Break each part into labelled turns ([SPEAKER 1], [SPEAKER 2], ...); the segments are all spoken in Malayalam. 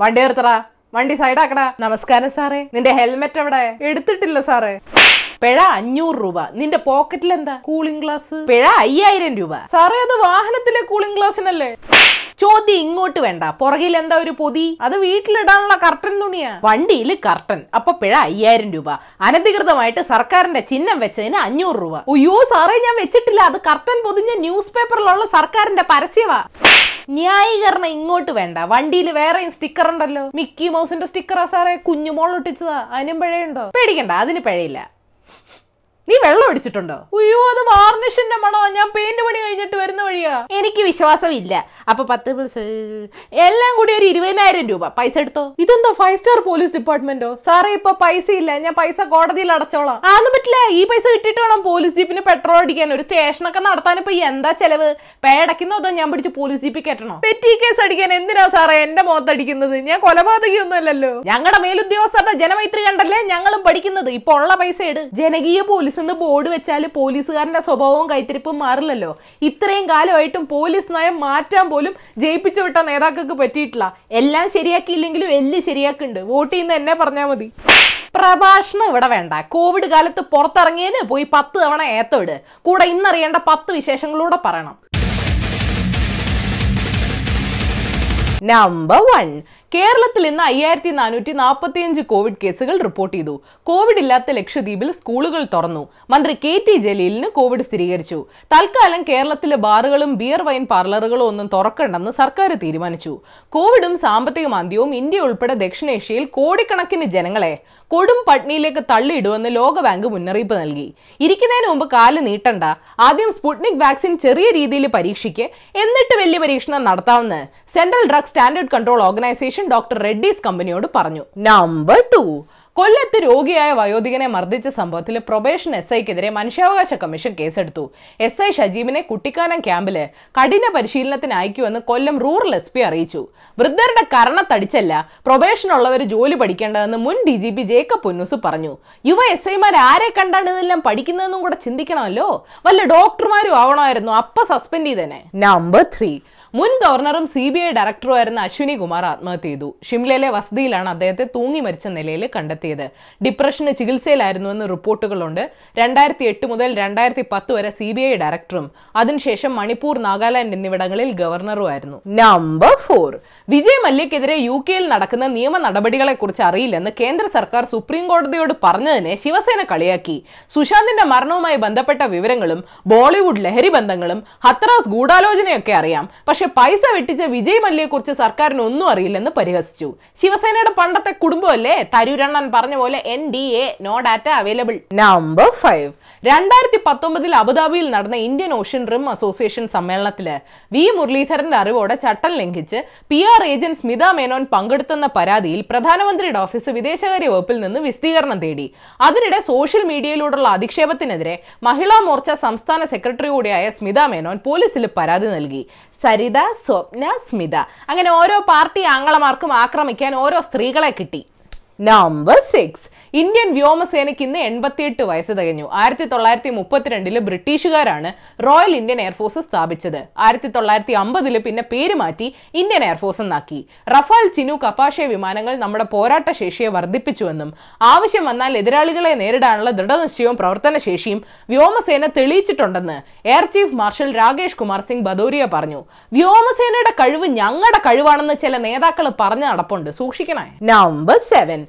[SPEAKER 1] വണ്ടി നിർത്തടാ. വണ്ടി സൈഡാക്കടാ. നമസ്കാരം സാറേ. നിന്റെ ഹെൽമെറ്റ് എവിടെ എടുത്തിട്ടില്ല സാറേ. പിഴ അഞ്ഞൂറ് രൂപ. നിന്റെ പോക്കറ്റിൽ എന്താ കൂളിംഗ് ഗ്ലാസ്. പിഴ അയ്യായിരം രൂപ. സാറേ അത് വാഹനത്തിലെ കൂളിംഗ് ഗ്ലാസ്സിനല്ലേ? ചോദ്യം ഇങ്ങോട്ട് വേണ്ട. പുറകിൽ എന്താ ഒരു പൊതി? അത് വീട്ടിലിടാനുള്ള കർട്ടൻ തുണിയാ. വണ്ടിയിൽ കർട്ടൻ. അപ്പൊ പിഴ അയ്യായിരം രൂപ. അനധികൃതമായിട്ട് സർക്കാരിന്റെ ചിഹ്നം വെച്ചതിന് അഞ്ഞൂറ് രൂപ. അയ്യോ സാറേ ഞാൻ വെച്ചിട്ടില്ല. അത് കർട്ടൻ പൊതിഞ്ഞ ന്യൂസ് പേപ്പറിലുള്ള സർക്കാരിന്റെ പരസ്യവാ. ന്യായീകരണം ഇങ്ങോട്ട് വേണ്ട. വണ്ടിയിൽ വേറെയും സ്റ്റിക്കർ ഉണ്ടല്ലോ. മിക്കി മൗസിന്റെ സ്റ്റിക്കറാ സാറേ കുഞ്ഞുമോൾ ഒട്ടിച്ചതാ. അതിനും പിഴയുണ്ടോ? പേടിക്കണ്ട അതിന് പിഴയില്ല. നീ വെള്ളം ഒടിച്ചിട്ടുണ്ടോ അയ്യോ അത് വാർണിഷിന്റെ മണോ ഞാൻ പെയിന്റ് പണി കഴിഞ്ഞിട്ട് വരുന്ന വഴിയാ. എനിക്ക് വിശ്വാസമില്ല. അപ്പൊ പത്ത് പ്ലസ് എല്ലാം കൂടി ഒരു ഇരുപതിനായിരം രൂപ. പൈസ എടുത്തോ? ഇതെന്തോ ഫൈവ് സ്റ്റാർ പോലീസ് ഡിപ്പാർട്ട്മെന്റോ സാറേ ഇപ്പൊ പൈസ ഇല്ല ഞാൻ പൈസ കോടതിയിൽ അടച്ചോളാം. ആന്നും പറ്റില്ല. ഈ പൈസ കിട്ടിയിട്ട് വേണം പോലീസ് ജീപ്പിന് പെട്രോൾ അടിക്കാൻ. ഒരു സ്റ്റേഷനൊക്കെ നടത്താൻ ഇപ്പൊ എന്താ ചെലവ്? പേടക്കുന്നോ അതോ ഞാൻ പിടിച്ച് പോലീസ് ജീപ്പിൽ കെട്ടണോ പെറ്റി കേസ് അടിക്കാൻ എന്തിനാ സാറേ എന്റെ മുഖത്തടിക്കുന്നത് ഞാൻ കൊലപാതകയൊന്നും അല്ലല്ലോ ഞങ്ങളുടെ മേലുദ്യോഗസ്ഥരുടെ ജനമൈത്രി കണ്ടല്ലേ ഞങ്ങളും പഠിക്കുന്നത്? ഇപ്പൊ ഉള്ള പൈസ ഇട്. ജനകീയ പോലീസ് എന്ന് ബോർഡ് വെച്ചാൽ പോലീസുകാരന്റെ സ്വഭാവവും കൈത്തിരിപ്പും മാറില്ലല്ലോ. ഇത്രയും കാലമായിട്ടും പോലീസ് നയം മാറ്റാൻ പോലും ജയിപ്പിച്ചു വിട്ട നേതാക്കൾക്ക് പറ്റിയിട്ടില്ല. എല്ലാം ശരിയാക്കിയില്ലെങ്കിലും എല്ല് ശരിയാക്കുന്നുണ്ട്. വോട്ട് ചെയ്യുന്ന എന്നെ പറഞ്ഞാൽ മതി. പ്രഭാഷണം ഇവിടെ വേണ്ട. കോവിഡ് കാലത്ത് പുറത്തിറങ്ങിയതിന് പോയി പത്ത് തവണ ഏത്തോട് കൂടെ ഇന്നറിയേണ്ട പത്ത് വിശേഷങ്ങളൂടെ പറയണം. നമ്പർ വൺ കേരളത്തിൽ ഇന്ന് അയ്യായിരത്തി നാനൂറ്റി നാൽപ്പത്തിയഞ്ച് കോവിഡ് കേസുകൾ റിപ്പോർട്ട് ചെയ്തു. കോവിഡ് ഇല്ലാത്ത ലക്ഷദ്വീപിൽ സ്കൂളുകൾ തുറന്നു. മന്ത്രി കെ ടി ജലീലിന് കോവിഡ് സ്ഥിരീകരിച്ചു. തൽക്കാലം കേരളത്തിലെ ബാറുകളും ബിയർ വൈൻ പാർലറുകളും ഒന്നും തുറക്കണ്ടെന്ന് സർക്കാർ തീരുമാനിച്ചു. കോവിഡും സാമ്പത്തിക മാന്ദ്യവും ഇന്ത്യ ഉൾപ്പെടെ ദക്ഷിണേഷ്യയിൽ കോടിക്കണക്കിന് ജനങ്ങളെ കൊടും പട്നിയിലേക്ക് തള്ളിയിടുമെന്ന് ലോകബാങ്ക് മുന്നറിയിപ്പ് നൽകി. ഇരിക്കുന്നതിന് മുമ്പ് കാൽ നീട്ടണ്ട. ആദ്യം സ്പുട്നിക് വാക്സിൻ ചെറിയ രീതിയിൽ പരീക്ഷിക്ക്. എന്നിട്ട് വലിയ പരീക്ഷണം നടത്താമെന്ന് central drug standard control organisation doctor Reddy's കമ്പനിയോട് പറഞ്ഞു. നമ്പർ ടു കൊല്ലത്ത് രോഗിയായ വയോധികനെ മർദ്ദിച്ച സംഭവത്തിൽ പ്രൊബേഷൻ എസ് ഐക്കെതിരെ മനുഷ്യാവകാശ കമ്മീഷൻ കേസെടുത്തു. എസ് ഐ ഷജീബിനെ കുട്ടിക്കാനം ക്യാമ്പിൽ കഠിന പരിശീലനത്തിന് അയക്കുമെന്ന് കൊല്ലം റൂറൽ എസ് പി അറിയിച്ചു. വൃദ്ധരുടെ കരണത്തടിച്ചല്ല പ്രൊബേഷൻ ഉള്ളവർ ജോലി പഠിക്കേണ്ടതെന്ന് മുൻ D G P Jacob Punnoose പറഞ്ഞു. യുവ എസ് ഐമാർ ആരെ കണ്ടാണ് ഇതെല്ലാം പഠിക്കുന്നതെന്നും കൂടെ ചിന്തിക്കണമല്ലോ? വല്ല ഡോക്ടർമാരും ആവണമായിരുന്നു അപ്പ സസ്പെൻഡ് ചെയ്തേനെ. നമ്പർ ത്രീ മുൻ ഗവർണറും സി ബി ഐ ഡയറക്ടറുമായിരുന്ന അശ്വിനി കുമാർ ആത്മഹത്യ ചെയ്തു. ഷിംലയിലെ വസതിയിലാണ് അദ്ദേഹത്തെ തൂങ്ങി മരിച്ച നിലയിൽ കണ്ടെത്തിയത്. ഡിപ്രഷന് ചികിത്സയിലായിരുന്നുവെന്ന് റിപ്പോർട്ടുകളുണ്ട്. രണ്ടായിരത്തി എട്ട് മുതൽ രണ്ടായിരത്തി പത്ത് വരെ സി ബി ഐ ഡയറക്ടറും അതിനുശേഷം മണിപ്പൂർ നാഗാലാൻഡ് എന്നിവിടങ്ങളിൽ ഗവർണറുമായിരുന്നു. Number four. വിജയ് മല്യക്കെതിരെ യു കെയിൽ നടക്കുന്ന നിയമ നടപടികളെ കുറിച്ച് അറിയില്ലെന്ന് കേന്ദ്ര സർക്കാർ സുപ്രീം കോടതിയോട് പറഞ്ഞതിനെ ശിവസേന കളിയാക്കി. സുശാന്തിന്റെ മരണവുമായി ബന്ധപ്പെട്ട വിവരങ്ങളും ബോളിവുഡ് ലഹരി ബന്ധങ്ങളും ഹത്രാസ് ഗൂഢാലോചനയൊക്കെ അറിയാം. പക്ഷെ പൈസ വെട്ടിച്ച വിജയ് മല്യയെ കുറിച്ച് സർക്കാരിന് ഒന്നും അറിയില്ലെന്ന് പരിഹസിച്ചു. ശിവസേനയുടെ പണ്ടത്തെ കുടുംബമല്ലേ? തരൂരണ്ണൻ പറഞ്ഞ പോലെ N D A no data available number five രണ്ടായിരത്തി പത്തൊമ്പതിൽ അബുദാബിയിൽ നടന്ന ഇന്ത്യൻ ഓഷ്യൻ റിം അസോസിയേഷൻ സമ്മേളനത്തിൽ വി മുരളീധരന്റെ അറിവോടെ ചട്ടം ലംഘിച്ച് P R agent Smitha Menon പങ്കെടുത്തെന്ന പരാതിയിൽ പ്രധാനമന്ത്രിയുടെ ഓഫീസ് വിദേശകാര്യ വകുപ്പിൽ നിന്ന് വിശദീകരണം തേടി. അതിനിടെ സോഷ്യൽ മീഡിയയിലൂടെയുള്ള അധിക്ഷേപത്തിനെതിരെ മഹിളാ മോർച്ച സംസ്ഥാന സെക്രട്ടറി കൂടിയായ സ്മിത മേനോൻ പോലീസിൽ പരാതി നൽകി. സരിത സ്വപ്ന സ്മിത. അങ്ങനെ ഓരോ പാർട്ടി ആംഗളമാർക്കും ആക്രമിക്കാൻ ഓരോ സ്ത്രീകളെ കിട്ടി. നമ്പർ സിക്സ് ഇന്ത്യൻ വ്യോമസേനയ്ക്ക് ഇന്ന് എൺപത്തിയെട്ട് വയസ്സ് തികഞ്ഞു. ആയിരത്തി തൊള്ളായിരത്തി മുപ്പത്തിരണ്ടിൽ ബ്രിട്ടീഷുകാരാണ് റോയൽ ഇന്ത്യൻ എയർഫോഴ്സ് സ്ഥാപിച്ചത്. ആയിരത്തി തൊള്ളായിരത്തി അമ്പതിൽ പിന്നെ പേര് മാറ്റി ഇന്ത്യൻ എയർഫോഴ്സ് എന്നാക്കി റഫാൽ ചിനു കപാഷെ വിമാനങ്ങൾ നമ്മുടെ പോരാട്ട ശേഷിയെ വർദ്ധിപ്പിച്ചുവെന്നും ആവശ്യം വന്നാൽ എതിരാളികളെ നേരിടാനുള്ള ദൃഢനിശ്ചയവും പ്രവർത്തനശേഷിയും വ്യോമസേന തെളിയിച്ചിട്ടുണ്ടെന്ന് air chief marshal Rakesh Kumar Singh Bhadauria പറഞ്ഞു. വ്യോമസേനയുടെ കഴിവ് ഞങ്ങളുടെ കഴിവാണെന്ന് ചില നേതാക്കൾ പറഞ്ഞു നടപ്പുണ്ട്. സൂക്ഷിക്കണേ. നമ്പർ സെവൻ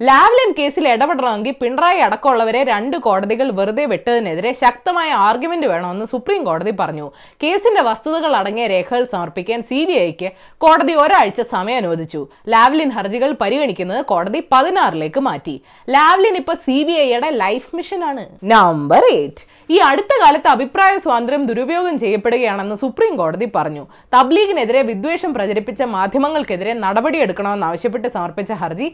[SPEAKER 1] ലാവ്ലിൻ കേസിൽ ഇടപെടണമെങ്കിൽ പിണറായി അടക്കമുള്ളവരെ രണ്ട് കോടതികൾ വെറുതെ വിട്ടതിനെതിരെ ശക്തമായ ആർഗ്യുമെന്റ് വേണമെന്ന് സുപ്രീം കോടതി പറഞ്ഞു. കേസിന്റെ വസ്തുതകൾ അടങ്ങിയ രേഖകൾ സമർപ്പിക്കാൻ സി ബി ഐക്ക് കോടതി ഒരാഴ്ച സമയം അനുവദിച്ചു. ലാവ്ലിൻ ഹർജികൾ പരിഗണിക്കുന്നത് കോടതി പതിനാറിലേക്ക് മാറ്റി. ലാവ്ലിൻ ഇപ്പൊ സി ബി ഐയുടെ ലൈഫ് മിഷനാണ്. Number eight. ഈ അടുത്ത കാലത്ത് അഭിപ്രായ സ്വാതന്ത്ര്യം ദുരുപയോഗം ചെയ്യപ്പെടുകയാണെന്ന് സുപ്രീം കോടതി പറഞ്ഞു. തബ്ലീഗിനെതിരെ വിദ്വേഷം പ്രചരിപ്പിച്ച മാധ്യമങ്ങൾക്കെതിരെ നടപടിയെടുക്കണമെന്ന് ആവശ്യപ്പെട്ട് സമർപ്പിച്ച ഹർജി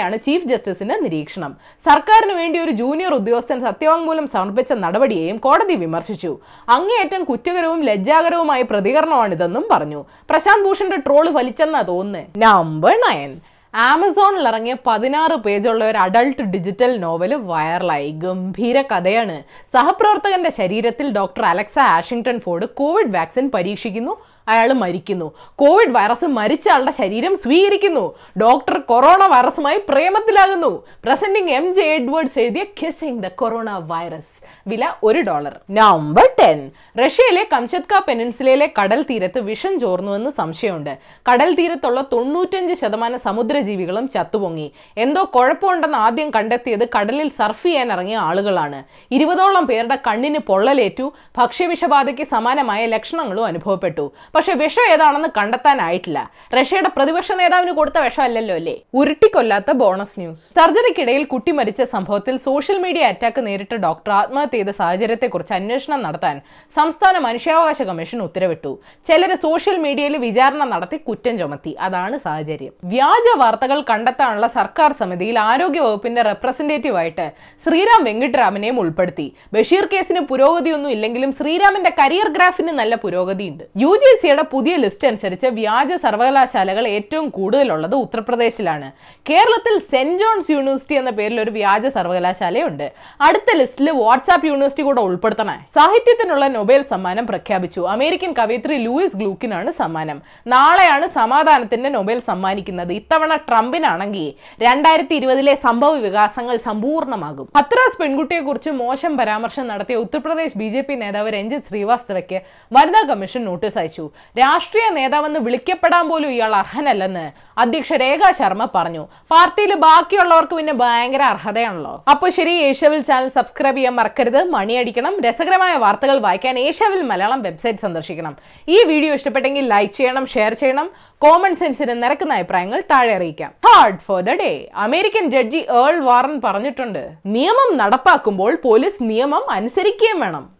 [SPEAKER 1] പരിഗണിക്കവെയാണ് ചീഫ് ജസ്റ്റിസിന്റെ നിരീക്ഷണം. സർക്കാരിന് വേണ്ടി ഒരു ജൂനിയർ ഉദ്യോഗസ്ഥൻ സത്യവാങ്മൂലം സമർപ്പിച്ച നടപടിയെയും കോടതി വിമർശിച്ചു. അങ്ങേയറ്റം കുറ്റകരവും ലജ്ജാകരവുമായ പ്രതികരണമാണിതെന്നും പറഞ്ഞു. പ്രശാന്ത് ഭൂഷന്റെ ട്രോൾ ഫലിച്ചെന്നാ തോന്നുന്നത് നമ്പർ നയൻ ആമസോണിൽ ഇറങ്ങിയ പതിനാറ് പേജുള്ള ഒരു അഡൾട്ട് ഡിജിറ്റൽ നോവൽ വൈറലായി ഗംഭീര കഥയാണ്. സഹപ്രവർത്തകന്റെ ശരീരത്തിൽ doctor Alexa Ashington Ford Covid vaccine പരീക്ഷിക്കുന്നു. അയാൾ മരിക്കുന്നു. കോവിഡ് വൈറസ് മരിച്ച ആളുടെ ശരീരം സ്വീകരിക്കുന്നു. ഡോക്ടർ കൊറോണ വൈറസുമായി പ്രേമത്തിലാകുന്നു. പ്രസന്റിംഗ് എം ജെ എഡ്വേർഡ്സ് എഴുതിയ കിസിംഗ് ദ കൊറോണ വൈറസ് വില ഒരു ഡോളർ. നമ്പർ ടെൻ റഷ്യയിലെ കംചത്ക പെനിൻസുലയിലെ കടൽ തീരത്ത് വിഷം ചോർന്നുവെന്ന് സംശയമുണ്ട്. കടൽ തീരത്തുള്ള തൊണ്ണൂറ്റഞ്ച് ശതമാനം സമുദ്രജീവികളും ചത്തുപൊങ്ങി. എന്തോ കുഴപ്പമുണ്ടെന്ന് ആദ്യം കണ്ടെത്തിയത് കടലിൽ സർഫ് ചെയ്യാൻ ഇറങ്ങിയ ആളുകളാണ്. ഇരുപതോളം പേരുടെ കണ്ണിന് പൊള്ളലേറ്റു. ഭക്ഷ്യവിഷബാധയ്ക്ക് സമാനമായ ലക്ഷണങ്ങളും അനുഭവപ്പെട്ടു. പക്ഷെ വിഷം ഏതാണെന്ന് കണ്ടെത്താനായിട്ടില്ല. റഷ്യയുടെ പ്രതിപക്ഷ നേതാവിന് കൊടുത്ത വിഷമല്ലല്ലോ അല്ലേ? ഉരുട്ടിക്കൊല്ലാത്ത ബോണസ് ന്യൂസ്. സർജറിക്കിടയിൽ കുട്ടി മരിച്ച സംഭവത്തിൽ സോഷ്യൽ മീഡിയ അറ്റാക്ക് നേരിട്ട ഡോക്ടർ ആത്മഹത്യ ചെയ്ത സാഹചര്യത്തെക്കുറിച്ച് അന്വേഷണം നടത്താൻ സംസ്ഥാന മനുഷ്യാവകാശ കമ്മീഷൻ ഉത്തരവിട്ടു. ചിലര് സോഷ്യൽ മീഡിയയിൽ വിചാരണ നടത്തി കുറ്റം ചുമത്തി. അതാണ് സാഹചര്യം. വ്യാജ വാർത്തകൾ കണ്ടെത്താനുള്ള സർക്കാർ സമിതിയിൽ ആരോഗ്യ വകുപ്പിന്റെ റെപ്രസെന്റേറ്റീവ് ആയിട്ട് ശ്രീറാം വെങ്കിട്ടരാമനെയും ഉൾപ്പെടുത്തി. ബഷീർ കേസിന് പുരോഗതിയൊന്നും ഇല്ലെങ്കിലും ശ്രീരാമിന്റെ കരിയർ ഗ്രാഫിന് നല്ല പുരോഗതിയുണ്ട്. യു ജി സിയുടെ പുതിയ ലിസ്റ്റ് അനുസരിച്ച് വ്യാജ സർവകലാശാലകൾ ഏറ്റവും കൂടുതലുള്ളത് ഉത്തർപ്രദേശിലാണ്. കേരളത്തിൽ സെന്റ് ജോൺസ് യൂണിവേഴ്സിറ്റി എന്ന പേരിൽ ഒരു വ്യാജ സർവകലാശാലയുണ്ട്. അടുത്ത ലിസ്റ്റിൽ വാട്സാപ്പ് യൂണിവേഴ്സിറ്റി കൂടെ ഉൾപ്പെടുത്തണേ. സാഹിത്യത്തിനുള്ള നൊബേൽ സമ്മാനം പ്രഖ്യാപിച്ചു. അമേരിക്കൻ കവയിത്രി ലൂയിസ് ഗ്ലൂക്കിനാണ് സമ്മാനം. നാളെയാണ് സമാധാനത്തിന്റെ നൊബേൽ സമ്മാനിക്കുന്നത്. ഇത്തവണ ട്രംപിനാണെങ്കിൽ രണ്ടായിരത്തി ഇരുപതിലെ സംഭവ വികാസങ്ങൾ സമ്പൂർണമാകും ഹത്രാസ് പെൺകുട്ടിയെ കുറിച്ച് മോശം പരാമർശം നടത്തിയ ഉത്തർപ്രദേശ് ബി നേതാവ് രഞ്ജിത് ശ്രീവാസ്തവയ്ക്ക് വനിതാ കമ്മീഷൻ നോട്ടീസ് അയച്ചു. രാഷ്ട്രീയ നേതാവെന്ന് വിളിക്കപ്പെടാൻ പോലും ഇയാൾ അർഹനല്ലെന്ന് അധ്യക്ഷ രേഖ ശർമ്മ പറഞ്ഞു. പാർട്ടിയിൽ ബാക്കിയുള്ളവർക്ക് പിന്നെ ഭയങ്കര അർഹതയാണല്ലോ. അപ്പൊ ശരി ഏഷ്യവിൽ ചാനൽ സബ്സ്ക്രൈബ് ചെയ്യാൻ മറക്കരുത്. മണിയടിക്കണം. രസകരമായ വാർത്തകൾ വായിക്കാൻ ഏഷ്യവിൽ മലയാളം വെബ്സൈറ്റ് സന്ദർശിക്കണം. ഈ വീഡിയോ ഇഷ്ടപ്പെട്ടെങ്കിൽ ലൈക്ക് ചെയ്യണം ഷെയർ ചെയ്യണം. കോമൺ സെൻസിന് നിരക്കുന്ന അഭിപ്രായങ്ങൾ താഴെ അറിയിക്കാം. Hard for the day American judge Earl Warren പറഞ്ഞിട്ടുണ്ട് നിയമം നടപ്പാക്കുമ്പോൾ പോലീസ് നിയമം അനുസരിക്കുകയും വേണം.